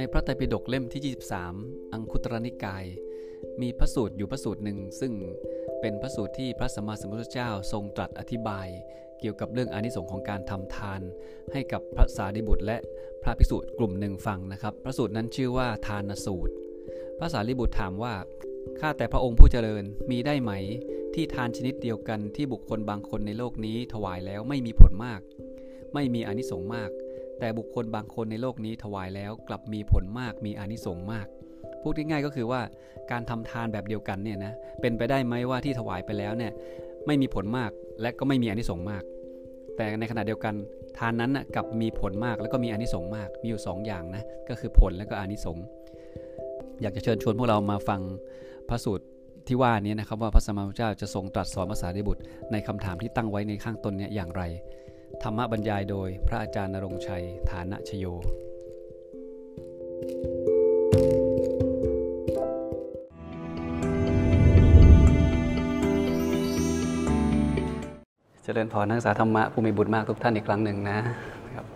ในพระไตรปิฎกเล่มที่ 23 อังคุตรนิกาย มีพระสูตรอยู่พระสูตรหนึ่ง ซึ่งเป็นพระสูตรที่พระสัมมาสัมพุทธเจ้าทรงตรัสอธิบาย เกี่ยวกับเรื่องอานิสงส์ของการทำทาน ให้กับพระสารีบุตร และพระภิกษุกลุ่มหนึ่งฟังนะครับ พระสูตรนั้นชื่อว่าทานสูตร พระสารีบุตรถามว่าข้าแต่พระองค์ผู้เจริญมีได้ไหม ที่ทานชนิดเดียวกันที่บุคคลบางคนในโลกนี้ถวายแล้วไม่มีผลมาก ไม่มีอนิสงส์มาก แต่บุคคลบางคนในโลกนี้ถวายแล้วกลับมีผลมากมีอานิสงส์มาก พูดง่ายๆก็คือว่าการทำทานแบบเดียวกันเนี่ยนะเป็นไปได้ไหมว่าที่ถวายไปแล้วเนี่ยไม่มีผลมากและก็ไม่มีอานิสงส์มาก แต่ในขณะเดียวกันทานนั้นนะกับมีผลมากแล้วก็มีอานิสงส์มาก มีอยู่ 2 อย่างนะก็คือผลและก็อานิสงส์อยากจะเชิญชวนพวกเรามาฟังพระสูตรที่ว่านี้นะครับว่าพระสัมมาสัมพุทธเจ้าจะทรงตรัสสอนภาษาดิบุตรในคำถามที่ตั้งไว้ในข้างต้นเนี่ยอย่างไร ธรรมบรรยายโดยพระอาจารย์นรงชัย ฐานะชโย เจริญพรนักศึกษาธรรมะผู้มีบุญมากทุกท่านอีกครั้งหนึ่งนะครับ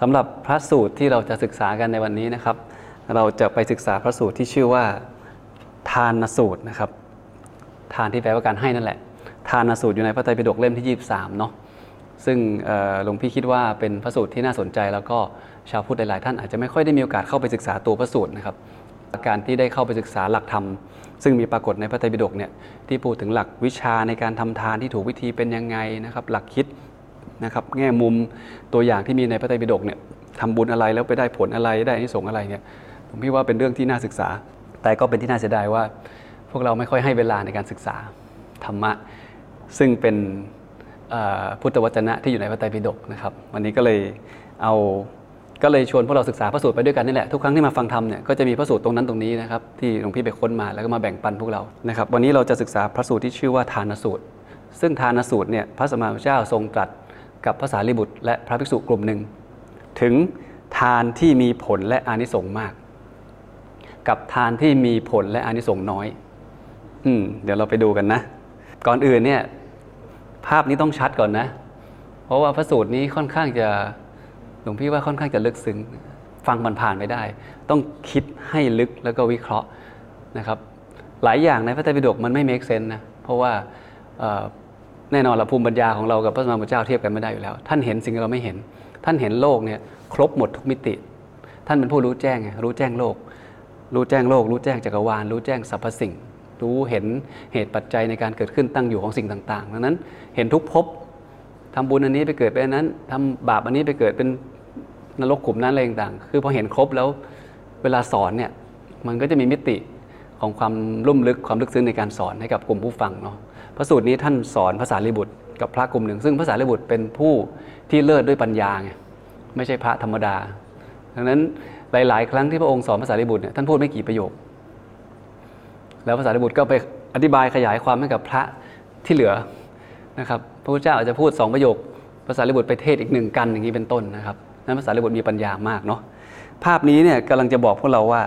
สำหรับพระสูตรที่เราจะศึกษากันในวันนี้นะครับ เราจะไปศึกษาพระสูตรที่ชื่อว่า ทานสูตรนะครับ ทานที่แปลว่าการให้นั่นแหละ ทานสูตรอยู่ในพระไตรปิฎกเล่มที่ 23 เนาะซึ่งหลวงพี่คิดว่าเป็นพระสูตรที่น่าสนใจ แล้วก็ชาวพุทธหลาย ๆ ท่านอาจจะไม่ค่อยได้มีโอกาสเข้าไปศึกษาตัวพระสูตรนะครับการที่ได้เข้าไปศึกษาหลักธรรม ซึ่งมีปรากฏในพระไตรปิฎกเนี่ยที่พูดถึงหลักวิชาในการทำทานที่ถูกวิธีเป็นยังไงนะครับ หลักคิดนะครับแง่มุมตัวอย่างที่มีในพระไตรปิฎกเนี่ยทำบุญอะไรแล้วไปได้ผลอะไรได้อานิสงส์อะไรเนี่ยผมพี่ว่าเป็นเรื่องที่น่าศึกษา แต่ก็เป็นที่น่าเสียดายว่า พวกเราไม่ค่อยให้เวลาในการศึกษาธรรมะ ซึ่งเป็นพุทธวจนะที่อยู่ในพระไตรปิฎกนะครับ วันนี้ก็เลยเอาก็เลยชวนพวกเราศึกษาพระสูตรไปด้วยกันนี่แหละทุกครั้งที่มาฟังธรรมเนี่ยก็จะมีพระสูตรตรงนั้นตรงนี้นะครับที่หลวงพี่ไปค้นมาแล้วก็มาแบ่งปันพวกเรานะครับวันนี้เราจะศึกษาพระสูตรที่ชื่อว่าทานสูตร ซึ่งทานสูตรเนี่ยพระสมมาพุทธเจ้าทรงตรัสกับพระสารีบุตร และพระภิกษุกลุ่มหนึ่งถึงทานที่มีผลและอานิสงส์มาก กับทานที่มีผลและอานิสงส์น้อย อืมเดี๋ยวเราไปดูกันนะ ก่อนอื่นเนี่ยภาพนี้ต้องชัดก่อนนะ เพราะว่าพระสูตรนี้ค่อนข้างจะหลวงพี่ว่าค่อนข้างจะลึกซึ้งฟังมันผ่านไม่ได้ ต้องคิดให้ลึกแล้วก็วิเคราะห์นะครับ หลายอย่างในพระไตรปิฎกมันไม่เมคเซนนะเพราะว่าแน่นอนละภูมิปัญญาของเรากับพระสมมาพุทธเจ้าเทียบกันไม่ได้อยู่แล้ว ท่านเห็นสิ่งที่เราไม่เห็น ท่านเห็นโลกเนี่ยครบหมดทุกมิติ ท่านเป็นผู้รู้แจ้งไงรู้แจ้งโลก รู้แจ้งโลก รู้แจ้งจักรวาลรู้แจ้งสรรพสิ่ง รู้เห็นเหตุปัจจัยในการเกิดขึ้นตั้งอยู่ของสิ่งต่างๆดังนั้นเห็นทุกภพทำบุญอันนี้ไปเกิดเป็นอันนั้นทำบาปอันนี้ไปเกิดเป็นนรกขุมนั้นอะไรต่างๆ คือพอเห็นครบแล้วเวลาสอนเนี่ยมันก็จะมีมิติของความลุ่มลึกความลึกซึ้งในการสอนให้กับกลุ่มผู้ฟังเนาะพระสูตรนี้ท่านสอนภาษาลิบุตรกับพระกลุ่มหนึ่ง ซึ่งภาษาลิบุตรเป็นผู้ที่เลิศด้วยปัญญาไงไม่ใช่พระธรรมดา ดังนั้นหลาย ๆ ครั้งที่พระองค์สอนภาษาลิบุตรเนี่ยท่านพูดไม่กี่ประโยค แล้วภาษาลิบุตรก็ไปอธิบายขยายความให้กับพระที่เหลือนะครับพระพุทธเจ้าอาจจะพูดสองประโยคภาษาลิบุตรไปเทศอีกหนึ่งกันอย่างนี้เป็นต้นนะครับนั้นภาษาลิบุตรมีปัญญามากเนาะภาพนี้เนี่ยกำลังจะบอกพวกเราว่า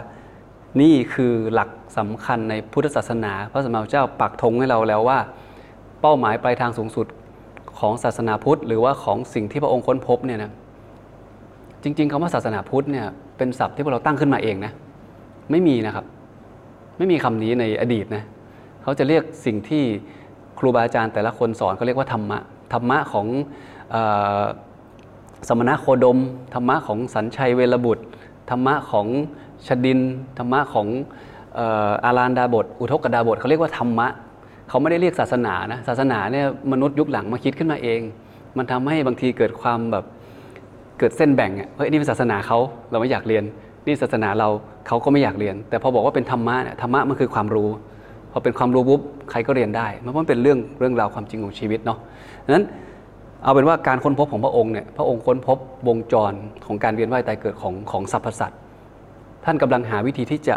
นี่คือหลักสำคัญในพุทธศาสนา พระสมมาเจ้าปักธงให้เราแล้วว่า เป้าหมายปลายทางสูงสุดของศาสนาพุทธ หรือว่าของสิ่งที่พระองค์ค้นพบเนี่ยนะจริงๆคำว่าศาสนาพุทธเนี่ยเป็นศัพท์ที่พวกเราตั้งขึ้นมาเองนะไม่มีนะครับ ไม่มีคำนี้ในอดีตนะเขาจะเรียกสิ่งที่ครูบาอาจารย์แต่ละคนสอนเขาเรียกว่าธรรมะธรรมะของสมณะโคดม ธรรมะของสัญชัยเวรบุตร ธรรมะของชดิน ธรรมะของอาราณดาบท อุทกดาบทเขาเรียกว่าธรรมะเขาไม่ได้เรียกศาสนานะศาสนาเนี่ยมนุษย์ยุคหลังมาคิดขึ้นมาเอง มันทำให้บางทีเกิดความแบบเกิดเส้นแบ่งอะเฮ้ยนี่เป็นศาสนาเขาเราไม่อยากเรียน นี่ศาสนาเราเขาก็ไม่อยากเรียน แต่พอบอกว่าเป็นธรรมะเนี่ยธรรมะมันคือความรู้ พอเป็นความรู้ปุ๊บใครก็เรียนได้เพราะมันเป็นเรื่องเรื่องราวความจริงของชีวิตเนาะนั้นเอาเป็นว่าการค้นพบของพระองค์เนี่ยพระองค์ค้นพบวงจรของการเวียนว่ายตายเกิดของของสรรพสัตว์ท่านกำลังหาวิธีที่จะ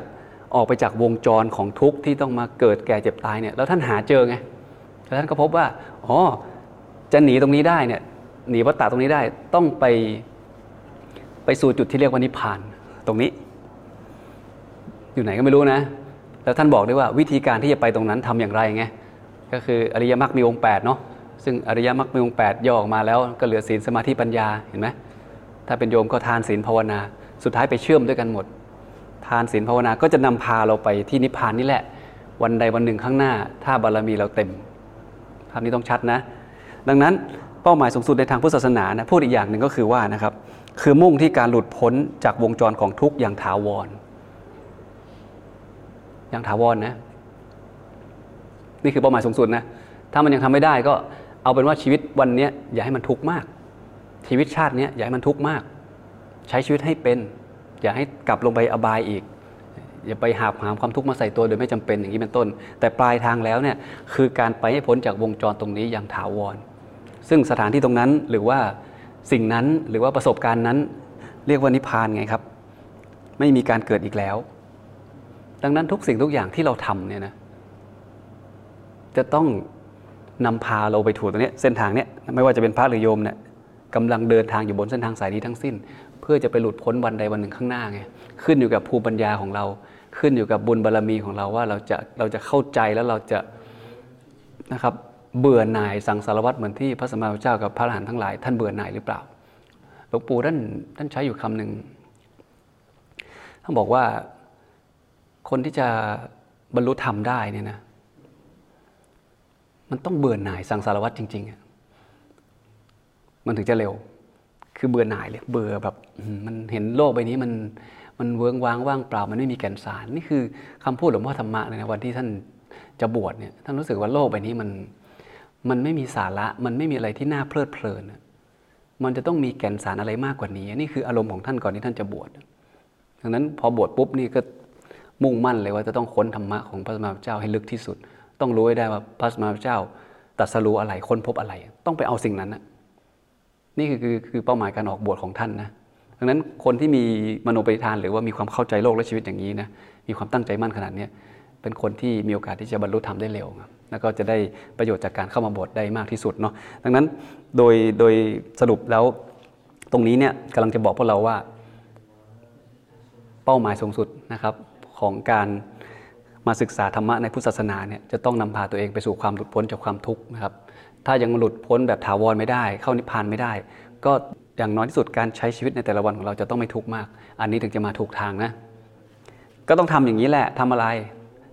ออกไปจากวงจรของทุกข์ที่ต้องมาเกิดแก่เจ็บตายเนี่ยแล้วท่านหาเจอไงแล้วท่านก็พบว่าอ๋อจะหนีตรงนี้ได้เนี่ยหนีวัฏฏะตรงนี้ได้ต้องไปไปสู่จุดที่เรียกว่านิพพาน ตรงนี้ อยู่ไหนก็ไม่รู้นะ แล้วท่านบอกด้วยว่าวิธีการที่จะไปตรงนั้นทำอย่างไรไงก็คืออริยมรรคมีองค์8เนาะซึ่งอริยมรรคมีองค์แปดย่อออกมาแล้วก็เหลือศีลสมาธิปัญญาเห็นไหมถ้าเป็นโยมก็ทานศีลภาวนา สุดท้ายไปเชื่อมด้วยกันหมด ทานศีลภาวนาก็จะนำพาเราไปที่นิพพานนี่แหละ วันใดวันหนึ่งข้างหน้า ถ้าบารมีเราเต็มภาพนี้ต้องชัดนะ ดังนั้นเป้าหมายสูงสุดในทางพุทธศาสนานะพูดอีกอย่างหนึ่งก็คือว่านะครับ คือมุ่งที่การหลุดพ้นจากวงจรของทุกข์อย่างถาวร อย่างถาวรนะ นี่คือเป้าหมายสูงสุดนะ ถ้ามันยังทำไม่ได้ก็เอาเป็นว่าชีวิตวันนี้อย่าให้มันทุกข์มาก ชีวิตชาตินี้อย่าให้มันทุกข์มาก ใช้ชีวิตให้เป็น อย่าให้กลับลงไปอบายอีก อย่าไปหาหามความทุกข์มาใส่ตัวโดยไม่จำเป็นอย่างนี้เป็นต้น แต่ปลายทางแล้วเนี่ยคือการไปให้พ้นจากวงจรตรงนี้อย่างถาวร ซึ่งสถานที่ตรงนั้นหรือว่า สิ่งนั้นหรือว่าประสบการณ์นั้น เรียกว่านิพพานไงครับ ไม่มีการเกิดอีกแล้ว ดังนั้นทุกสิ่งทุกอย่างที่เราทำเนี่ยนะจะต้องนำพาเราไปถูกตรงนี้เส้นทางเนี้ยไม่ว่าจะเป็นพระหรือโยมเนี่ยกำลังเดินทางอยู่บนเส้นทางสายนี้ทั้งสิ้น เพื่อจะไปหลุดพ้นวันใดวันหนึ่งข้างหน้าไงขึ้นอยู่กับภูมิปัญญาของเรา ขึ้นอยู่กับบุญบารรมีของเราว่าเราจะเราจะเข้าใจแล้วเราจะนะครับ เบื่อหน่ายสังสารวัตรเหมือนที่พระสัมมาสัมพุทธเจ้ากับพระอรหันต์ทั้งหลายท่านเบื่อหน่ายหรือเปล่าหลวงปู่ท่านท่านใช้อยู่คำหนึ่งท่านบอกว่าคนที่จะบรรลุธรรมได้เนี่ยนะ มันต้องเบื่อหน่ายสังสารวัตรจริงๆ มันถึงจะเร็ว คือเบื่อหน่ายเลย เบื่อแบบมันเห็นโลกใบนี้มันมันเวิ้งว้างว่างเปล่า มันไม่มีแก่นสาร นี่คือคำพูดหลวงพ่อธรรมะเลยนะวันที่ท่านจะบวชเนี่ยท่านรู้สึกว่าโลกใบนี้มัน มันไม่มีสาระมันไม่มีอะไรที่น่าเพลิดเพลิน มันจะต้องมีแก่นสารอะไรมากกว่านี้ นี่คืออารมณ์ของท่านก่อนที่ท่านจะบวชดังนั้นพอบวชปุ๊บนี่ก็มุ่งมั่นเลยว่าจะต้องค้นธรรมะของพระสมมาสัมพุทธเจ้าให้ลึกที่สุด ต้องรู้ให้ได้ว่าพระสมมาสัมพุทธเจ้าตรัสรู้อะไรค้นพบอะไร ต้องไปเอาสิ่งนั้นนะนี่คือคือคือเป้าหมายการออกบวชของท่านนะดังนั้นคนที่มีมโนปริธานหรือว่ามีความเข้าใจโลกและชีวิตอย่างนี้นะมีความตั้งใจมั่นขนาดนี้เป็นคนที่มีโอกาสที่จะบรรลุธรรมได้เร็วครับ แล้วก็จะได้ประโยชน์จากการเข้ามาบวชได้มากที่สุดเนาะดังนั้นโดยโดยสรุปแล้วตรงนี้เนี่ยกำลังจะบอกพวกเราว่า เป้าหมายสูงสุดนะครับของการมาศึกษาธรรมะในพุทธศาสนาเนี่ยจะต้องนำพาตัวเองไปสู่ความหลุดพ้นจากความทุกข์นะครับ ถ้ายังหลุดพ้นแบบถาวรไม่ได้ เข้านิพพานไม่ได้ ก็อย่างน้อยที่สุดการใช้ชีวิตในแต่ละวันของเราจะต้องไม่ทุกข์มาก อันนี้ถึงจะมาถูกทางนะ ก็ต้องทำอย่างนี้แหละทำอะไร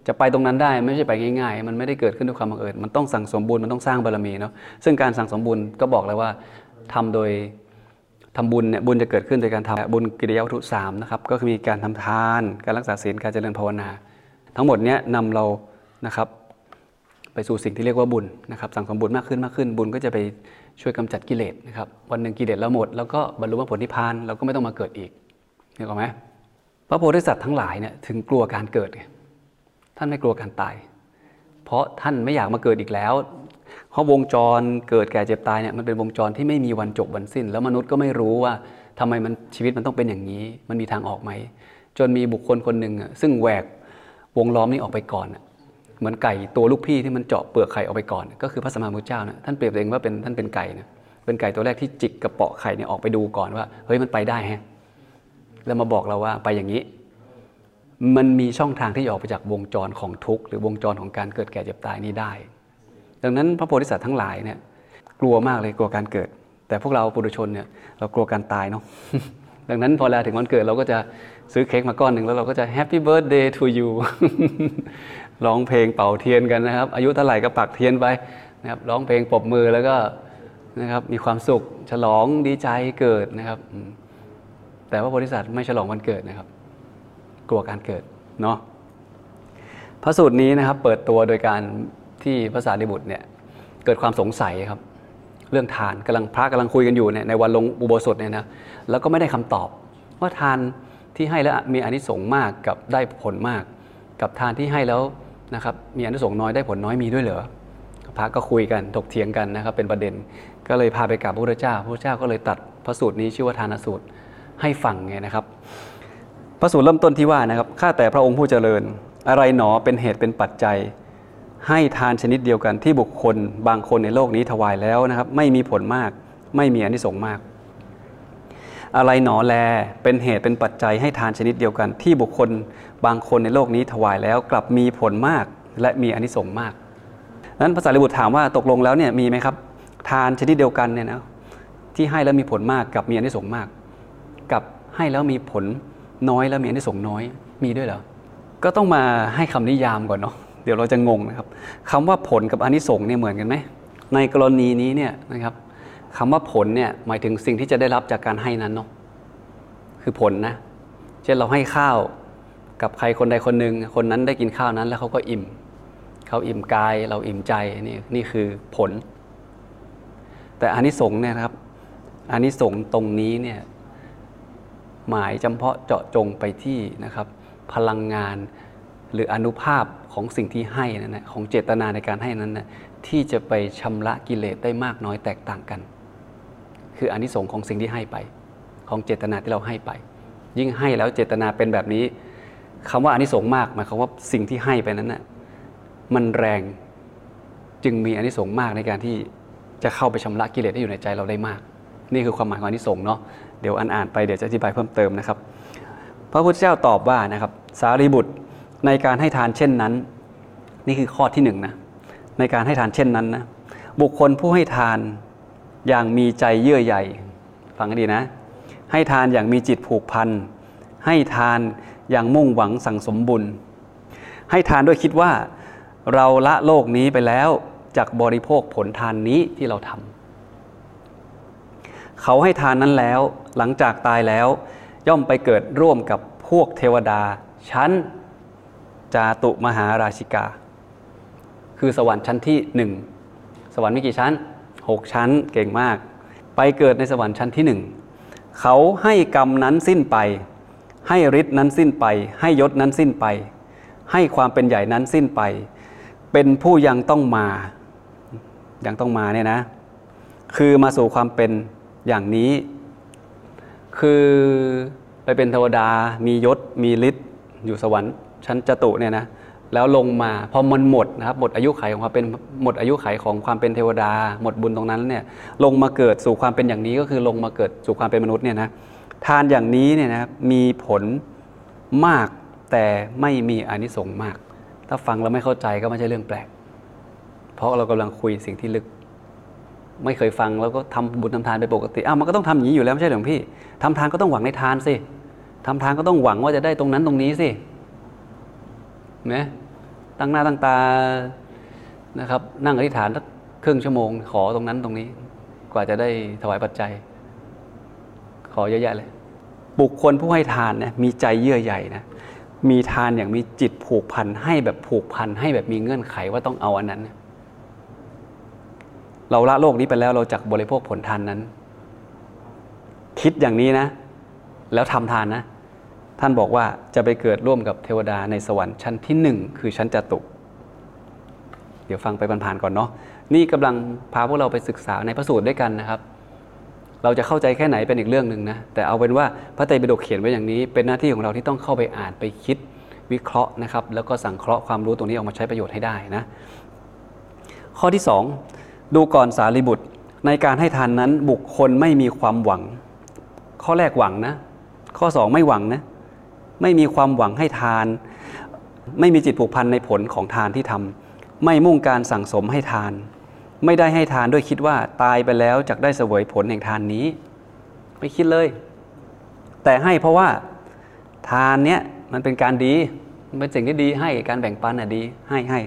จะไปตรงนั้นได้ไม่ใช่ไปง่ายๆ มันไม่ได้เกิดขึ้นด้วยความบังเอิญ มันต้องสั่งสมบุญ มันต้องสร้างบารมีเนาะ ซึ่งการสั่งสมบุญก็บอกเลยว่าทำโดยทำบุญเนี่ยบุญจะเกิดขึ้นโดยการทำบุญกิริยาวัตถุสามนะครับ ก็คือมีการทำทาน การรักษาศีล การเจริญภาวนา ทั้งหมดเนี้ยนำเรานะครับไปสู่สิ่งที่เรียกว่าบุญนะครับสั่งสมบุญมากขึ้นมากขึ้น บุญก็จะไปช่วยกำจัดกิเลสนะครับวันหนึ่งกิเลสเราหมด แล้วก็บรรลุมรรคผลนิพพานเราก็ไม่ต้องมาเกิดอีกเห็นไหมพระโพธิสัตว์ทั้งหลายเนี่ยถึงกลัวการเกิดไง ท่านไม่กลัวการตาย เพราะท่านไม่อยากมาเกิดอีกแล้ว เพราะวงจรเกิดแก่เจ็บตายเนี่ยมันเป็นวงจรที่ไม่มีวันจบวันสิ้น แล้วมนุษย์ก็ไม่รู้ว่าทำไมมันชีวิตมันต้องเป็นอย่างนี้ มันมีทางออกไหม จนมีบุคคลคนหนึ่งซึ่งแหวกวงล้อมนี้ออกไปก่อนเหมือนไก่ตัวลูกพี่ที่มันเจาะเปลือกไข่ออกไปก่อน ก็คือพระสมมาพุทธเจ้านะท่านเปรียบตัวเองว่าเป็นท่านเป็นไก่นะเป็นไก่ตัวแรกที่จิกกระเปาะไข่เนี่ยออกไปดูก่อนว่าเฮ้ยมันไปได้ฮะแล้วมาบอกเราว่าไปอย่างนี้ มันมีช่องทางที่จะออกไปจากวงจรของทุกข์หรือวงจรของการเกิดแก่เจ็บตายนี้ได้ ดังนั้นพระโพธิสัตว์ทั้งหลายเนี่ยกลัวมากเลยกลัวการเกิด แต่พวกเราปุถุชนเนี่ยเรากลัวการตายเนาะดังนั้นพอเวลาถึงวันเกิดเราก็จะซื้อเค้กมาก้อนหนึ่งแล้วเราก็จะ Happy Birthday to you ร้องเพลงเป่าเทียนกันนะครับ อายุเท่าไหร่ก็ปักเทียนไปนะครับร้องเพลงปรบมือแล้วก็นะครับมีความสุขฉลองดีใจเกิดนะครับ แต่ว่าบริษัทไม่ฉลองวันเกิดนะครับ กลัวการเกิดเนาะพระสูตรนี้นะครับเปิดตัวโดยการที่ภาษาดิบุตรเนี่ยเกิดความสงสัยครับ เรื่องทานกำลังพระกำลังคุยกันอยู่เนี่ยในวันลงอุโบสถเนี่ยนะแล้วก็ไม่ได้คำตอบ ว่าทานที่ให้แล้วมีอนิสงส์มากกับได้ผลมาก กับทานที่ให้แล้วนะครับมีอนิสงส์น้อยได้ผลน้อยมีด้วยเหรอพระก็คุยกันถกเถียงกันนะครับเป็นประเด็นก็เลยพาไปกราบพระพุทธเจ้าพระพุทธเจ้าก็เลยตัดพระสูตรนี้ชื่อว่าทานสูตรให้ฟังไงนะครับ พระสูตรเริ่มต้นที่ว่านะครับข้าแต่พระองค์ผู้เจริญ อะไรหนอเป็นเหตุเป็นปัจจัย ให้ทานชนิดเดียวกันที่บุคคลบางคนในโลกนี้ถวายแล้วนะครับ ไม่มีผลมากไม่มีอนิสงส์มาก อะไรหนอแลเป็นเหตุเป็นปัจจัยให้ทานชนิดเดียวกัน ที่บุคคลบางคนในโลกนี้ถวายแล้วกลับมีผลมากและมีอนิสงส์มากนั้นภาษาลิบุตรถามว่าตกลงแล้วเนี่ยมีไหมครับ ทานชนิดเดียวกันเนี่ยนะที่ให้แล้วมีผลมากกับมีอนิสงส์มาก กับให้แล้วมีผล น้อยแล้วมีอานิสงส์น้อยมีด้วยเหรอ ก็ต้องมาให้คำนิยามก่อนเนาะเดี๋ยวเราจะงงนะครับคำว่าผลกับอานิสงส์เนี่ยเหมือนกันไหมในกรณีนี้เนี่ยนะครับคำว่าผลเนี่ยหมายถึงสิ่งที่จะได้รับจากการให้นั้นเนาะคือผลนะเช่นเราให้ข้าวกับใครคนใดคนหนึ่งคนนั้นได้กินข้าวนั้นแล้วเขาก็อิ่มเขาอิ่มกายเราอิ่มใจนี่นี่คือผล แต่อานิสงส์เนี่ยครับอานิสงส์ตรงนี้เนี่ย หมายจำเพาะเจาะจงไปที่นะครับพลังงานหรืออนุภาพของสิ่งที่ให้นั่นนะของเจตนาในการให้นั้นนะที่จะไปชำระกิเลสได้มากน้อยแตกต่างกัน คืออานิสงส์ของสิ่งที่ให้ไป ของเจตนาที่เราให้ไป ยิ่งให้แล้วเจตนาเป็นแบบนี้คำว่าอานิสงส์มากหมายความว่าสิ่งที่ให้ไปนั้นนะ่ะมันแรงจึงมีอานิสงส์มากในการที่จะเข้าไปชำระกิเลสที่อยู่ในใจเราได้มาก นี่คือความหมายของอนิสงส์เนาะเดี๋ยวอ่านไปเดี๋ยวจะอธิบายเพิ่มเติมนะครับ พระพุทธเจ้าตอบว่านะครับสารีบุตรในการให้ทานเช่นนั้น นี่คือข้อที่หนึ่งนะในการให้ทานเช่นนั้นนะบุคคลผู้ให้ทานอย่างมีใจเยื่อใยฟังให้ดีนะ ให้ทานอย่างมีจิตผูกพันให้ทานอย่างมุ่งหวังสั่งสมบุญ ให้ทานด้วยคิดว่า เราละโลกนี้ไปแล้วจากบริโภคผลทานนี้ที่เราทำ เขาให้ทานนั้นแล้ว หลังจากตายแล้ว ย่อมไปเกิดร่วมกับพวกเทวดา ชั้นจาตุมหาราชิกา คือสวรรค์ชั้นที่หนึ่งสวรรค์มีกี่ชั้นหกชั้นเก่งมาก ไปเกิดในสวรรค์ชั้นที่หนึ่งเขาให้กรรมนั้นสิ้นไป ให้ฤทธิ์นั้นสิ้นไป ให้ยศนั้นสิ้นไป ให้ความเป็นใหญ่นั้นสิ้นไป เป็นผู้ยังต้องมา ยังต้องมาเนี่ยนะ คือมาสู่ความเป็น อย่างนี้ คือไปเป็นเทวดา มียศ มีฤทธิ์อยู่สวรรค์ชั้นจตุเนี่ยนะแล้วลงมาพอมันหมดนะครับหมดอายุไขของความเป็นหมดอายุไขของความเป็นเทวดา หมดบุญตรงนั้นเนี่ยลงมาเกิดสู่ความเป็นอย่างนี้ก็คือลงมาเกิดสู่ความเป็นมนุษย์เนี่ยนะทานอย่างนี้เนี่ยนะมีผลมากแต่ไม่มีอานิสงส์มาก ถ้าฟังแล้วไม่เข้าใจก็ไม่ใช่เรื่องแปลก เพราะเรากำลังคุยสิ่งที่ลึก ไม่เคยฟังแล้วก็ทำบุญทำทานไปปกติอ้าวมันก็ต้องทำอย่างนี้อยู่แล้วไม่ใช่หรือพี่ทำทานก็ต้องหวังในทานสิทำทานก็ต้องหวังว่าจะได้ตรงนั้นตรงนี้สินะตั้งหน้าตั้งตานะครับ นั่งอธิษฐานสักครึ่งชั่วโมง ขอตรงนั้นตรงนี้ กว่าจะได้ถวายปัจจัย ขอเยอะแยะเลย บุคคลผู้ให้ทานเนี่ยมีใจเยื่อใหญ่นะมีทานอย่างมีจิตผูกพันให้แบบผูกพันให้แบบมีเงื่อนไขว่าต้องเอาอันนั้น เราละโลกนี้ไปแล้วเราจักบริโภคผลทานนั้น คิดอย่างนี้นะ แล้วทำทานนะ ท่านบอกว่าจะไปเกิดร่วมกับเทวดาในสวรรค์ชั้นที่หนึ่งคือชั้นจตุเดี๋ยวฟังไปผ่านๆก่อนเนาะนี่กำลังพาพวกเราไปศึกษาในพระสูตรด้วยกันนะครับเราจะเข้าใจแค่ไหนเป็นอีกเรื่องหนึ่งนะ แต่เอาเป็นว่าพระไตรปิฎกเขียนไว้อย่างนี้ เป็นหน้าที่ของเราที่ต้องเข้าไปอ่านไปคิดวิเคราะห์นะครับ แล้วก็สังเคราะห์ความรู้ตรงนี้ออกมาใช้ประโยชน์ให้ได้นะ ข้อที่ 2 ดูก่อนสารีบุตร ในการให้ทานนั้นบุคคลไม่มีความหวัง ข้อแรกหวังนะ ข้อ2ไม่หวังนะ ไม่มีความหวังให้ทาน ไม่มีจิตผูกพันในผลของทานที่ทำไม่มุ่งการสั่งสมให้ทาน ไม่ได้ให้ทานด้วยคิดว่าตายไปแล้วจะได้เสวยผลแห่งทานนี้ ไม่คิดเลย แต่ให้เพราะว่าทานเนี้ยมันเป็นการดี มันเป็นสิ่งที่ดีให้การแบ่งปันอะดี ให้ให้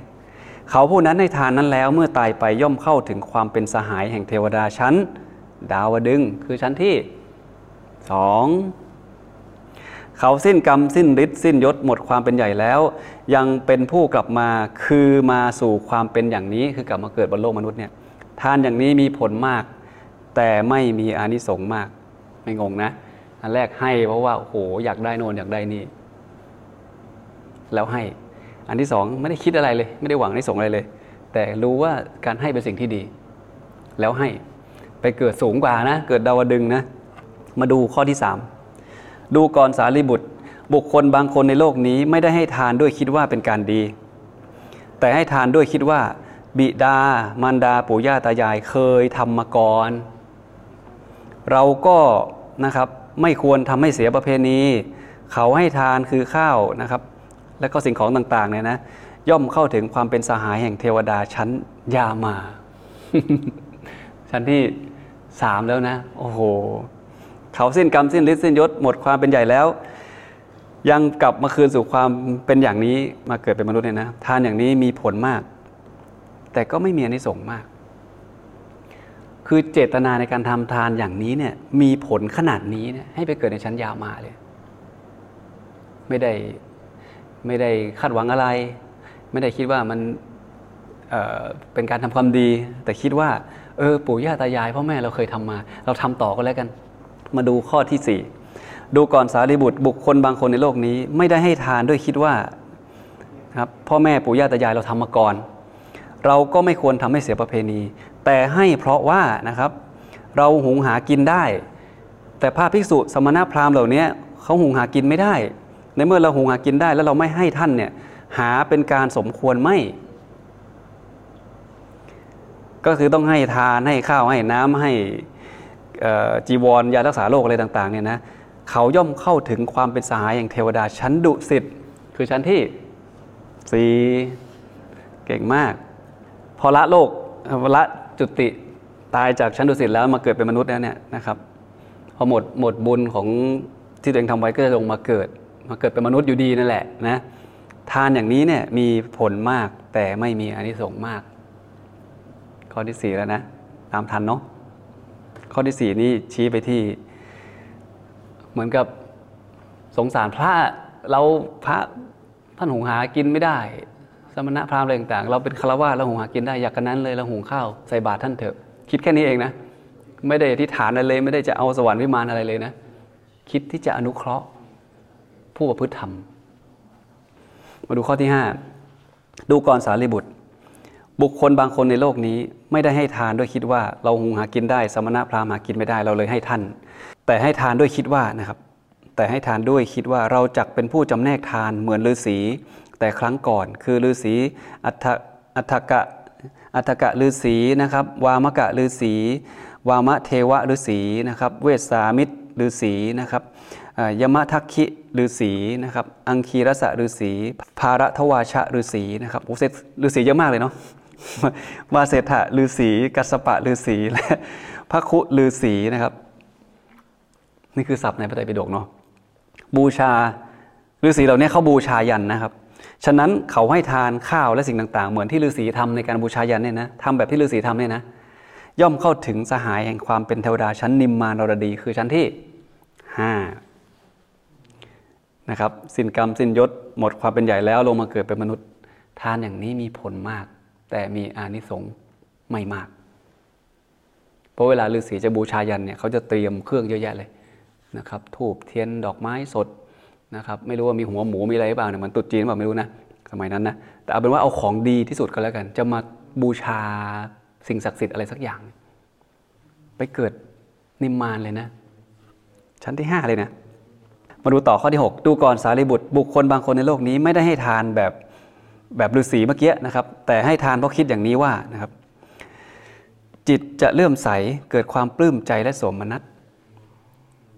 เขาผู้นั้นให้ทานนั้นแล้วเมื่อตายไปย่อมเข้าถึงความเป็นสหายแห่งเทวดาชั้น ดาวดึงคือชั้นที่สองเขาสิ้นกรรม สิ้นฤทธิ์สิ้นยศหมดความเป็นใหญ่แล้ว ยังเป็นผู้กลับมาคือมาสู่ความเป็นอย่างนี้คือกลับมาเกิดบนโลกมนุษย์เนี่ยทานอย่างนี้มีผลมาก แต่ไม่มีอานิสงส์มาก ไม่งงนะ อันแรกให้เพราะว่าโอ้โหอยากได้โนนอยากได้นี่ แล้วให้ อันที่สองไม่ได้คิดอะไรเลย ไม่ได้หวังในส่งอะไรเลย แต่รู้ว่าการให้เป็นสิ่งที่ดี แล้วให้ไปเกิดสูงกว่านะ เกิดดาวดึงนะ มาดูข้อที่สามดูก่อนสารีบุตร บุคคลบางคนในโลกนี้ไม่ได้ให้ทานด้วยคิดว่าเป็นการดี แต่ให้ทานด้วยคิดว่า บิดามารดาปู่ย่าตายายเคยทำมาก่อน เราก็นะครับไม่ควรทำให้เสียประเพณี เขาให้ทานคือข้าวนะครับ และก็สิ่งของต่างๆเนี่ยนะย่อมเข้าถึงความเป็นสหายแห่งเทวดาชั้นยามา ชั้นที่สามแล้วนะ โอ้โห เขาสิ้นกรรมสิ้นฤทธิ์สิ้นยศหมดความเป็นใหญ่แล้ว ยังกลับมาคืนสู่ความเป็นอย่างนี้มาเกิดเป็นมนุษย์เนี่ยนะทานอย่างนี้มีผลมาก แต่ก็ไม่มีอานิสงส์มาก คือเจตนาในการทำทานอย่างนี้เนี่ยมีผลขนาดนี้เนี่ยให้ไปเกิดในชั้นยาวมาเลย ไม่ได้ ไม่ได้คาดหวังอะไร ไม่ได้คิดว่ามันเเป็นการทำความดี แต่คิดว่าเออปู่ย่าตายายพ่อแม่เราเคยทำมา เราทำต่อก็แล้วกัน มาดูข้อที่สี่ดูก่อนสารีบุตรบุคคลบางคนในโลกนี้ ไม่ได้ให้ทานด้วยคิดว่าครับพ่อแม่ปู่ย่าตายายเราทำมาก่อน เราก็ไม่ควรทำให้เสียประเพณี แต่ให้เพราะว่านะครับ เราหุงหากินได้ แต่พระภิกษุสมณพราหมณ์เหล่านี้เขาหุงหากินไม่ได้ ในเมื่อเราหุงหากินได้ แล้วเราไม่ให้ท่านเนี่ยหาเป็นการสมควรไหมก็คือต้องให้ทานให้ข้าวให้น้ำให้จีวรยารักษาโรคอะไรต่างๆเนี่ยนะเขาย่อมเข้าถึงความเป็นสหายอย่างเทวดาชั้นดุสิตคือชั้นที่สี่เก่งมาก พอละโลกละจุติตายจากชั้นดุสิตแล้วมาเกิดเป็นมนุษย์แล้วเนี่ยนะครับพอหมดหมดบุญของที่ตัวเองทำไว้ก็จะลงมาเกิด มาเกิดเป็นมนุษย์อยู่ดีนั่นแหละนะทานอย่างนี้เนี่ยมีผลมากแต่ไม่มีอนิสงส์มาก ข้อที่สี่แล้วนะ ตามทันเนาะข้อที่สี่นี่ชี้ไปที่ เหมือนกับสงสารพระเราพระท่านหุงหากินไม่ได้ สมณะพราหมณ์อะไรต่างๆ เราเป็นฆรวาสเราหุงหากินได้อยากกันนั้นเลยเราหุงข้าวใส่บาตรท่านเถอะ คิดแค่นี้เองนะ ไม่ได้อธิษฐานอะไรเลย ไม่ได้จะเอาสวรรค์วิมานอะไรเลยนะ คิดที่จะอนุเคราะห์ ผู้ประพฤติธรรม มาดูข้อที่ห้าดูก่อนสารีบุตร บุคคลบางคนในโลกนี้ไม่ได้ให้ทานด้วยคิดว่า เราหุงหากินได้ สมณะพราหมณ์หากินไม่ได้เราเลยให้ท่าน แต่ให้ทานด้วยคิดว่านะครับ แต่ให้ทานด้วยคิดว่าเราจักเป็นผู้จำแนกทานเหมือนฤาษีแต่ครั้งก่อน คือฤาษีอัฏฐอัฏกะอัฏฐกะฤาษีนะครับ วามกะฤาษีวามะเทวะฤาษีนะครับ เวสามิตรฤาษีนะครับ ยมะทักคิฤาษีนะครับ อังคีรสะฤาษี ภารทวาชะฤาษีนะครับโอ้เซตฤาษีเยอะมากเลยเนาะวาเสถะฤาษี กัสปะฤาษีและพระคุฤาษีนะครับ นี่คือศัพท์ในพระไตรปิฎกเนาะบูชาฤาษีเหล่านี้เขาบูชายันนะครับ ฉะนั้นเขาให้ทานข้าวและสิ่งต่างๆ เหมือนที่ฤาษีทำในการบูชายันเนี่ยนะทำแบบที่ฤาษีทำเนี่ยนะย่อมเข้าถึงสหายแห่งความเป็นเทวดาชั้นนิมมานรดี คือชั้นที่ห้า นะครับสิ้นกรรมสิ้นยศหมดความเป็นใหญ่แล้วลงมาเกิดเป็นมนุษย์ ทานอย่างนี้มีผลมาก แต่มีอานิสงส์ไม่มาก เพราะเวลาฤาษีจะบูชายันเนี่ยเขาจะเตรียมเครื่องเยอะแยะเลยนะครับทูบเทียนดอกไม้สดนะครับไม่รู้ว่ามีหัวหมูมีอะไรหรือเปล่าเนี่ยเหมันตรุษจีนเปล่าไม่รู้นะสมัยนั้นนะแต่เอาเป็นว่าเอาของดีที่สุดก็แล้วกัน จะมาบูชาสิ่งศักดิ์สิทธิ์อะไรสักอย่าง ไปเกิดนิมมานเลยนะ ชั้นที่ห้าเลยนะ มาดูต่อข้อที่ 6 ดูก่อนสารีบุตร บุคคลบางคนในโลกนี้ไม่ได้ให้ทานแบบแบบฤาษีเมื่อกี้นะครับ แต่ให้ทานเพราะคิดอย่างนี้ว่านะครับ จิตจะเลื่อมใสเกิดความปลื้มใจและสมนัต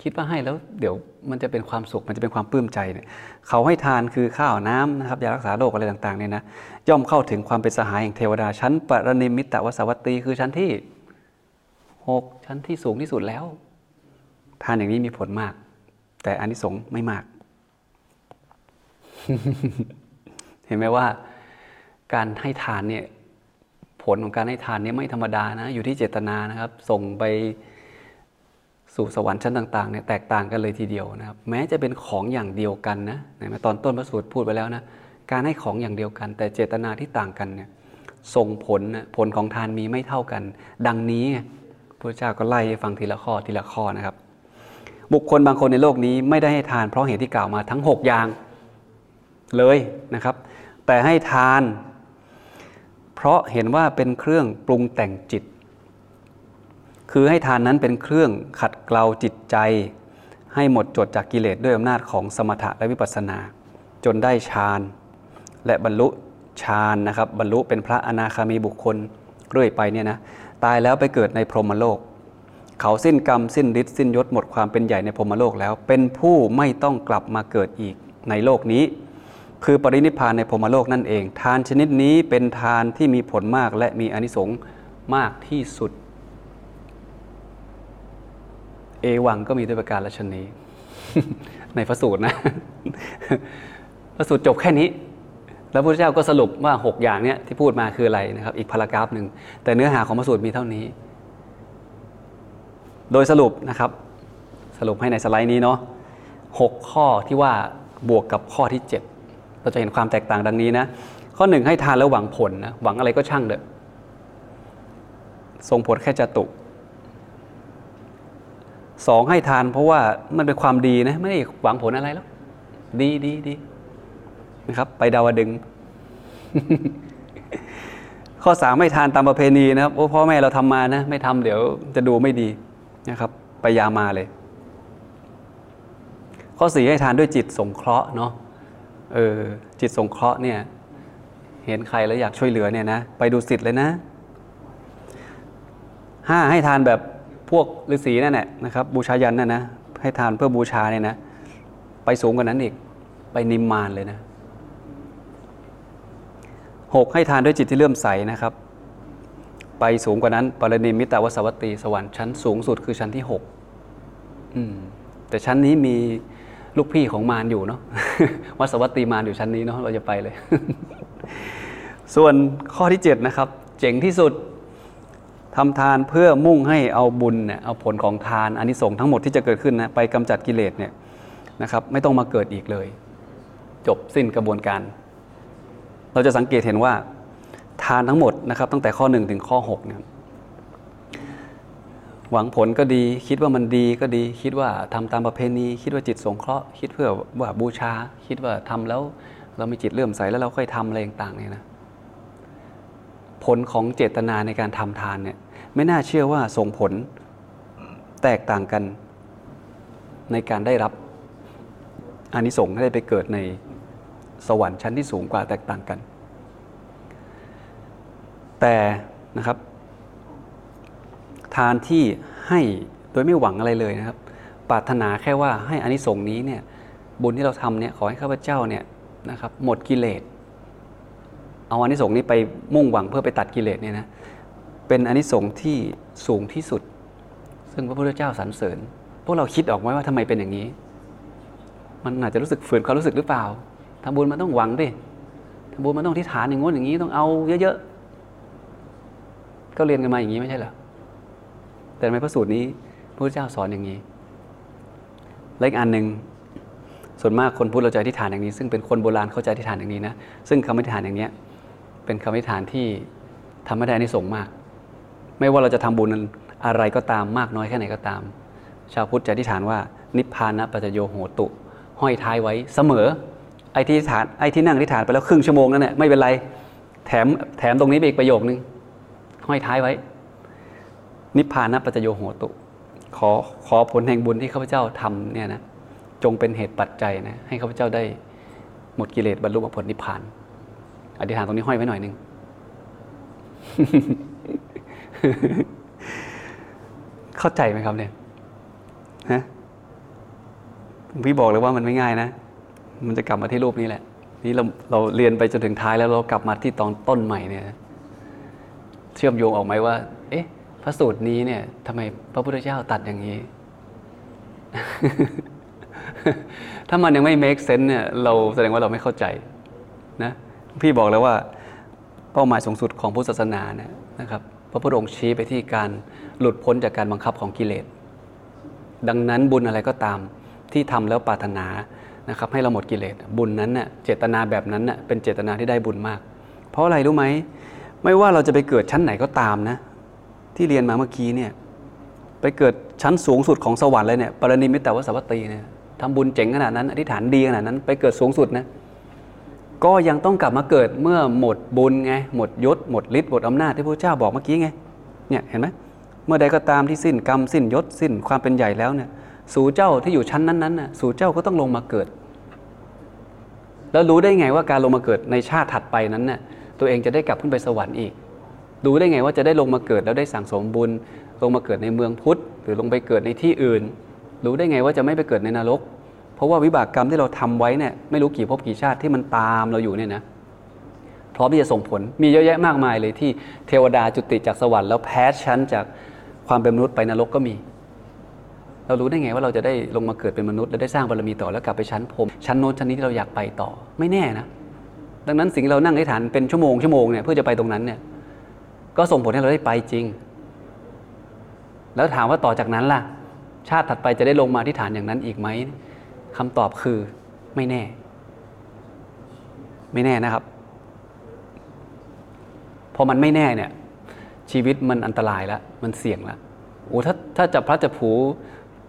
คิดว่าให้แล้วเดี๋ยวมันจะเป็นความสุขมันจะเป็นความปลื้มใจเนี่ยเขาให้ทานคือข้าวน้ำนะครับยารักษาโรคอะไรต่างๆเนี่ยนะย่อมเข้าถึงความเป็นสหายแห่งเทวดาชั้นปรนิมิตวสวัตตีคือชั้นที่หกชั้นที่สูงที่สุดแล้ว ทานอย่างนี้มีผลมาก แต่อานิสงส์ไม่มาก เห็นไหมว่า การให้ทานเนี่ยผลของการให้ทานเนี่ยไม่ธรรมดานะ อยู่ที่เจตนานะครับ ส่งไปสู่สวรรค์ชั้นต่างๆเนี่ยแตกต่างกันเลยทีเดียวนะครับ แม้จะเป็นของอย่างเดียวกันนะเห็นตอนต้นพระสูตรพูดไปแล้วนะการให้ของอย่างเดียวกัน แต่เจตนาที่ต่างกันเนี่ยส่งผลนะผลของทานมีไม่เท่ากัน ดังนี้พระเจ้าก็ไล่ฟังทีละข้อทีละข้อนะครับ บุคคลบางคนในโลกนี้ไม่ได้ให้ทานเพราะเหตุที่กล่าวมาทั้ง 6 อย่างเลยนะครับ แต่ให้ทาน เพราะเห็นว่าเป็นเครื่องปรุงแต่งจิต คือให้ทานนั้นเป็นเครื่องขัดเกลาจิตใจ ให้หมดจดจากกิเลสด้วยอำนาจของสมถะและวิปัสสนา จนได้ฌานและบรรลุฌานนะครับบรรลุเป็นพระอนาคามีบุคคลเรื่อยไปเนี่ยนะตายแล้วไปเกิดในพรหมโลก เขาสิ้นกรรม สิ้นฤทธิ์สิ้นยศหมดความเป็นใหญ่ในพรมโลกแล้ว เป็นผู้ไม่ต้องกลับมาเกิดอีกในโลกนี้ คือปรินิพพานในพรมโลกนั่นเอง ทานชนิดนี้เป็นทานที่มีผลมากและมีอนิสงส์มากที่สุด เอวังก็มีด้วยประการละชนีในพระสูตรนะ พระสูตรจบแค่นี้ แล้วพระเจ้าก็สรุปว่า 6 อย่างเนี้ยที่พูดมาคืออะไรนะครับ อีกพารากราฟหนึ่งแต่เนื้อหาของพระสูตรมีเท่านี้ โดยสรุปนะครับ สรุปให้ในสไลด์นี้เนาะหกข้อที่ว่าบวกกับข้อที่ 7 เราจะเห็นความแตกต่างดังนี้นะ ข้อหนึ่งให้ทานแล้วหวังผลนะ หวังอะไรก็ช่างเถอะส่งผลแค่จะตุสองให้ทานเพราะว่ามันเป็นความดีนะ ไม่ได้หวังผลอะไรแล้ว ดีดีดีนะครับ ไปดาวดึง ข้อสามไม่ทานตามประเพณีนะครับโอ้พ่อแม่เราทำมานะ ไม่ทำเดี๋ยวจะดูไม่ดี นะครับไปยามาเลย ข้อสี่ให้ทานด้วยจิตสงเคราะห์เนาะเออจิตสงเคราะห์เนี่ยเห็นใครแล้วอยากช่วยเหลือเนี่ยนะไปดูสิทธิ์เลยนะห้าให้ทานแบบพวกฤาษีนั่นแหละนะครับบูชายันนั่นนะให้ทานเพื่อบูชาเนี่ยนะไปสูงกว่านั้นอีกไปนิมมานเลยนะหกให้ทานด้วยจิตที่เลื่อมใสนะครับ ไปสูงกว่านั้น ปรนิมิตาวสวัตตีสวรรค์ชั้นสูงสุดคือชั้นที่หกแต่ชั้นนี้มีลูกพี่ของมารอยู่เนาะวัสวัตตีมารอยู่ชั้นนี้เนาะเราจะไปเลย ส่วนข้อที่7นะครับ เจ๋งที่สุดทำทานเพื่อมุ่งให้เอาบุญเนี่ยเอาผลของทานอานิสงส์ทั้งหมดที่จะเกิดขึ้นนะไปกำจัดกิเลสเนี่ยนะครับ ไม่ต้องมาเกิดอีกเลย จบสิ้นกระบวนการ เราจะสังเกตเห็นว่า ทานทั้งหมดนะครับ ตั้งแต่ข้อ 1 ถึงข้อ6เนี่ยหวังผลก็ดีคิดว่ามันดีก็ดีคิดว่าทำตามประเพณีคิดว่าจิตสงเคราะห์คิดเพื่อว่าบูชา คิดว่าทำแล้วเรามีจิตเลื่อมใสแล้วเราค่อยทำอะไรต่างๆเนี่ยนะผลของเจตนาในการทำทานเนี่ยไม่น่าเชื่อว่าส่งผลแตกต่างกันในการได้รับอานิสงส์ได้ไปเกิดในสวรรค์ชั้นที่สูงกว่าแตกต่างกัน แต่นะครับ ทานที่ให้โดยไม่หวังอะไรเลยนะครับ ปรารถนาแค่ว่าให้อานิสงส์นี้เนี่ยบุญที่เราทำเนี่ยขอให้ข้าพเจ้าเนี่ยนะครับหมดกิเลสเอาอานิสงส์นี้ไปมุ่งหวังเพื่อไปตัดกิเลสเนี่ยนะเป็นอานิสงส์ที่สูงที่สุด ซึ่งพระพุทธเจ้าสรรเสริญ พวกเราคิดออกไหมว่าทำไมเป็นอย่างนี้ มันอาจจะรู้สึกฝืนความรู้สึกหรือเปล่าทำบุญมันต้องหวังดิทำบุญมันต้องที่ฐานอย่างงู้นอย่างนี้ต้องเอาเยอะๆ ก็เรียนกันมาอย่างนี้ไม่ใช่เหรอแต่ในพระสูตรนี้พระพุทธเจ้าสอนอย่างนี้และอีกอันหนึ่งส่วนมากคนพูดเราจะอธิษฐานอย่างนี้ ซึ่งเป็นคนโบราณเข้าใจอธิษฐานอย่างนี้นะซึ่งคำอธิษฐานอย่างนี้เป็นคำอธิษฐานที่ทำให้ได้อานิสงส์มาก ไม่ว่าเราจะทำบุญอะไรก็ตามมากน้อยแค่ไหนก็ตาม ชาวพุทธจะอธิษฐานว่า นิพพานะปัจจโยโหตุ ห้อยท้ายไว้เสมอไอ้ที่ฐานไอ้ที่นั่งอธิษฐานไปแล้วครึ่งชั่วโมงนั่นแหละไม่เป็นไรแถมแถมตรงนี้ไปอีกประโยคนึง ห้อยท้ายไว้ นิพพานะปัจจโยโหตุ ขอขอผลแห่งบุญที่ข้าพเจ้าทำเนี่ยนะจงเป็นเหตุปัจจัยนะให้ข้าพเจ้าได้หมดกิเลสบรรลุผลนิพพาน อธิษฐานตรงนี้ห้อยไว้หน่อยนึงเข้าใจไหมครับเนี่ยฮะพี่บอกเลยว่ามันไม่ง่ายนะ มันจะกลับมาที่รูปนี้แหละ นี่เราเราเรียนไปจนถึงท้ายแล้วเรากลับมาที่ตอนต้นใหม่เนี่ย เชื่อมโยงออกไหมว่า เอ๊ะ พระสูตรนี้เนี่ยทำไมพระพุทธเจ้าตัดอย่างนี้ ถ้ามันยังไม่ make sense เนี่ย เราแสดงว่าเราไม่เข้าใจนะ พี่บอกแล้วว่าเป้าหมายสูงสุดของพุทธศาสนาเนี่ยนะครับ พระพุทธองค์ชี้ไปที่การหลุดพ้นจากการบังคับของกิเลส ดังนั้นบุญอะไรก็ตามที่ทำแล้วปรารถนานะครับ ให้เราหมดกิเลส บุญนั้นเน่ยเจตนาแบบนั้นเน่ยเป็นเจตนาที่ได้บุญมาก เพราะอะไรรู้ไหม ไม่ว่าเราจะไปเกิดชั้นไหนก็ตามนะ ที่เรียนมาเมื่อกี้เนี่ย ไปเกิดชั้นสูงสุดของสวรรค์เลยเนี่ยปรนิมิตตวสวัตตีเนี่ยทำบุญเจ๋งขนาดนั้นอธิษฐานดีขนาดนั้น ไปเกิดสูงสุดนะก็ยังต้องกลับมาเกิดเมื่อหมดบุญไงหมดยศหมดฤทธิ์หมดอำนาจที่พระเจ้าบอกเมื่อกี้ไงเนี่ยเห็นไหมเมื่อใดก็ตามที่สิ้นกรรมสิ้นยศสิ้นความเป็นใหญ่แล้วเนี่ยสู่เจ้าที่อยู่ชั้นนั้นๆน่ะสู่เจ้าก็ต้องลงมาเกิด แล้วรู้ได้ไงว่าการลงมาเกิดในชาติถัดไปนั้นน่ะ ตัวเองจะได้กลับขึ้นไปสวรรค์อีกรู้ได้ไงว่าจะได้ลงมาเกิดแล้วได้สั่งสมบุญ ลงมาเกิดในเมืองพุทธ หรือลงไปเกิดในที่อื่น รู้ได้ไงว่าจะไม่ไปเกิดในนรก เพราะว่าวิบากกรรมที่เราทำไว้เนี่ยไม่รู้กี่ภพกี่ชาติที่มันตามเราอยู่เนี่ยนะพร้อมที่จะส่งผลมีเยอะแยะมากมายเลยที่เทวดาจุติจากสวรรค์แล้วแพ้ชั้นจากความเป็นมนุษย์ไปนรกก็มี เรารู้ได้ไงว่าเราจะได้ลงมาเกิดเป็นมนุษย์ และได้สร้างบารมีต่อแล้วกลับไปชั้นพรมชั้นโน้นชั้นนี้ที่เราอยากไปต่อไม่แน่นะ ดังนั้นสิ่งที่เรานั่งอธิษฐานเป็นชั่วโมงชั่วโมงเนี่ยเพื่อจะไปตรงนั้นเนี่ยก็ส่งผลให้เราได้ไปจริง แล้วถามว่าต่อจากนั้นล่ะ ชาติถัดไปจะได้ลงมาที่ฐานอย่างนั้นอีกไหมคำตอบคือไม่แน่ ไม่แน่นะครับ พอมันไม่แน่เนี่ย ชีวิตมันอันตรายแล้วมันเสี่ยงแล้วโอ้ถ้าถ้าจะพระจะผู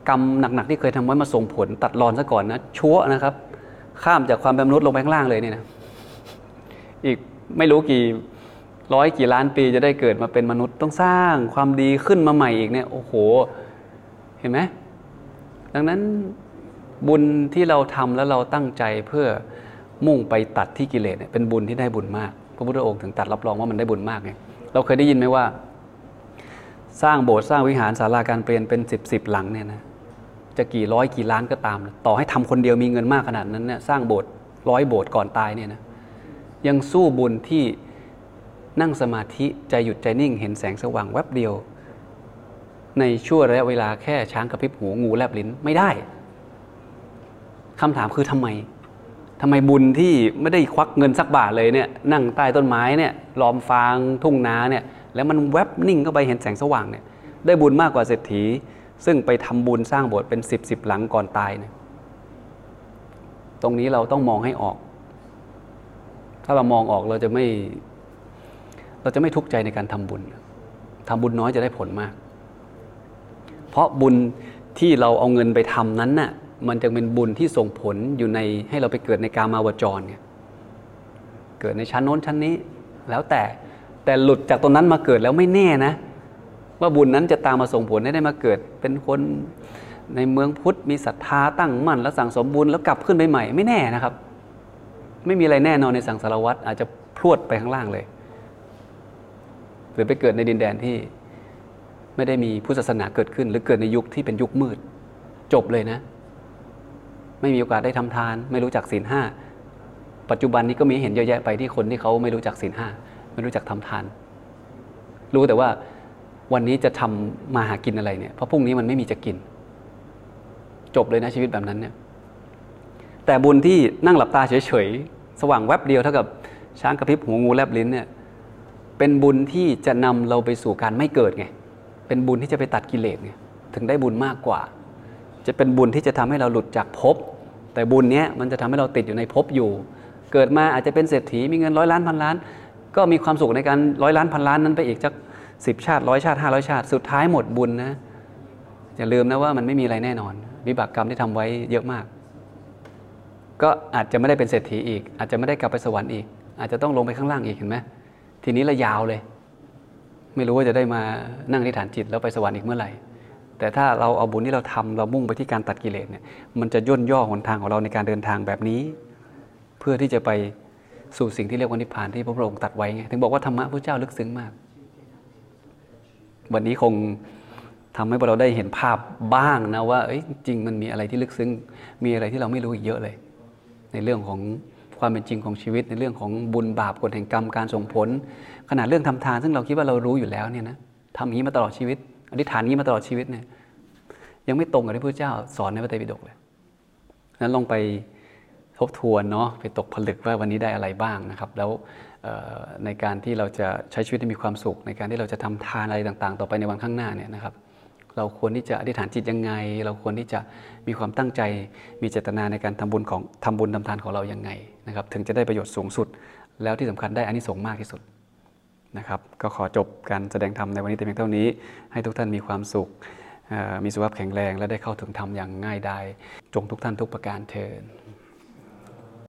กรรมหนักๆที่เคยทำไว้มาส่งผลตัดรอนซะก่อนนะชั่วนะครับ ข้ามจากความเป็นมนุษย์ลงไปข้างล่างเลยเนี่ยนะ อีกไม่รู้กี่ร้อยกี่ล้านปีจะได้เกิดมาเป็นมนุษย์ต้องสร้างความดีขึ้นมาใหม่อีกเนี่ยโอ้โห เห็นไหมดังนั้นบุญที่เราทำแล้วเราตั้งใจเพื่อมุ่งไปตัดที่กิเลสเนี่ยเป็นบุญที่ได้บุญมาก พระพุทธองค์ถึงตัดรับรองว่ามันได้บุญมากไงเราเคยได้ยินไหมว่า สร้างโบสถ์สร้างวิหารศาลาการเปลี่ยนเป็นสิบสิบหลังเนี่ยนะจะกี่ร้อยกี่ล้านก็ตาม ต่อให้ทำคนเดียวมีเงินมากขนาดนั้นเนี่ยสร้างโบสถ์ร้อยโบสถ์ก่อนตายเนี่ยนะ ยังสู้บุญที่นั่งสมาธิใจหยุดใจนิ่ง เห็นแสงสว่างแวบเดียว ในชั่วระยะเวลาแค่ช้างกระพริบหูงูแลบลิ้นไม่ได้คำถามคือทำไมทำไมบุญที่ไม่ได้ควักเงินสักบาทเลยเนี่ยนั่งใต้ต้นไม้เนี่ยล้อมฟางทุ่งนาเนี่ยแล้วมันแวบนิ่งเข้าไปเห็นแสงสว่างเนี่ยได้บุญมากกว่าเศรษฐี ซึ่งไปทำบุญสร้างโบสถ์เป็นสิบสิบหลังก่อนตายเนี่ยตรงนี้เราต้องมองให้ออก ถ้าเรามองออกเราจะไม่ เราจะไม่ทุกข์ใจในการทำบุญทำบุญน้อยจะได้ผลมาก เพราะบุญที่เราเอาเงินไปทำนั้นน่ะ มันจะเป็นบุญที่ส่งผลอยู่ในให้เราไปเกิดในกามาวจรเนี่ยเกิดในชั้นโน้นชั้นนี้ แล้วแต่แต่หลุดจากตรงนั้นมาเกิดแล้วไม่แน่นะ ว่าบุญนั้นจะตามมาส่งผลให้ได้มาเกิด เป็นคนในเมืองพุทธมีศรัทธาตั้งมั่น แล้วสั่งสมบุญแล้วกลับขึ้นไปใหม่ไม่แน่นะครับ ไม่มีอะไรแน่นอนในสังสารวัตรอาจจะพรวดไปข้างล่างเลย หรือไปเกิดในดินแดนที่ไม่ได้มีพุทธศาสนาเกิดขึ้น หรือเกิดในยุคที่เป็นยุคมืด จบเลยนะ ไม่มีโอกาสได้ทำทาน ไม่รู้จักศีลห้าปัจจุบันนี้ก็มีเห็นเยอะแยะไปที่คนที่เขาไม่รู้จักศีลห้าไม่รู้จักทำทาน รู้แต่ว่าวันนี้จะทำมาหากินอะไรเนี่ยเพราะพรุ่งนี้มันไม่มีจะกิน จบเลยนะชีวิตแบบนั้นเนี่ย แต่บุญที่นั่งหลับตาเฉยๆ สว่างแวบเดียวเท่ากับช้างกระพริบหูงูแลบลิ้นเนี่ยเป็นบุญที่จะนำเราไปสู่การไม่เกิดไง เป็นบุญที่จะไปตัดกิเลสไงถึงได้บุญมากกว่า จะเป็นบุญที่จะทำให้เราหลุดจากภพแต่บุญเนี้ยมันจะทำให้เราติดอยู่ในภพอยู่ เกิดมาอาจจะเป็นเศรษฐีมีเงินร้อยล้านพันล้าน ก็มีความสุขในการร้อยล้านพันล้านนั้นไปอีกจักสิบชาติร้อยชาติห้าร้อยชาติ สุดท้ายหมดบุญนะอย่าลืมนะว่ามันไม่มีอะไรแน่นอน วิบากกรรมที่ทำไว้เยอะมาก ก็อาจจะไม่ได้เป็นเศรษฐีอีก อาจจะไม่ได้กลับไปสวรรค์อีก อาจจะต้องลงไปข้างล่างอีกเห็นไหมทีนี้ละยาวเลย ไม่รู้ว่าจะได้มานั่งที่ฐานจิตแล้วไปสวรรค์อีกเมื่อไหร่ แต่ถ้าเราเอาบุญที่เราทำเรามุ่งไปที่การตัดกิเลสเนี่ยมันจะย่นย่อหนทางของเราในการเดินทางแบบนี้ เพื่อที่จะไปสู่สิ่งที่เรียกว่านิพพานที่พระพุทธองค์ตัดไว้ไงถึงบอกว่าธรรมะพระเจ้าลึกซึ้งมาก วันนี้คงทำให้พวกเราได้เห็นภาพบ้างนะว่าจริงมันมีอะไรที่ลึกซึ้ง มีอะไรที่เราไม่รู้อีกเยอะเลย ในเรื่องของความเป็นจริงของชีวิต ในเรื่องของบุญบาปกฎแห่งกรรมการส่งผล ขนาดเรื่องทำทาน ซึ่งเราคิดว่าเรารู้อยู่แล้วเนี่ยนะทำอย่างนี้มาตลอดชีวิตอธิษฐานนี้มาตลอดชีวิตเนี่ยยังไม่ตรงกับที่พระเจ้าสอนในพระไตรปิฎกเลยนั้นลองไปทบทวนเนาะไปตกผลึกว่าวันนี้ได้อะไรบ้างนะครับ แล้วในการที่เราจะใช้ชีวิตให้มีความสุข ในการที่เราจะทำทานอะไรต่าง ๆ ต่อไปในวันข้างหน้าเนี่ยนะครับ เราควรที่จะอธิษฐานจิตยังไง เราควรที่จะมีความตั้งใจ มีเจตนาในการทำบุญของทำบุญทำทานของเรายังไงนะครับถึงจะได้ประโยชน์สูงสุด แล้วที่สำคัญได้อานิสงส์มากที่สุดนะครับก็ขอจบการแสดงธรรมในวันนี้แต่เพียงเท่านี้ ให้ทุกท่านมีความสุขมีสุขภาพแข็งแรง และได้เข้าถึงธรรมอย่างง่ายดายจงทุกท่านทุกประการเทิน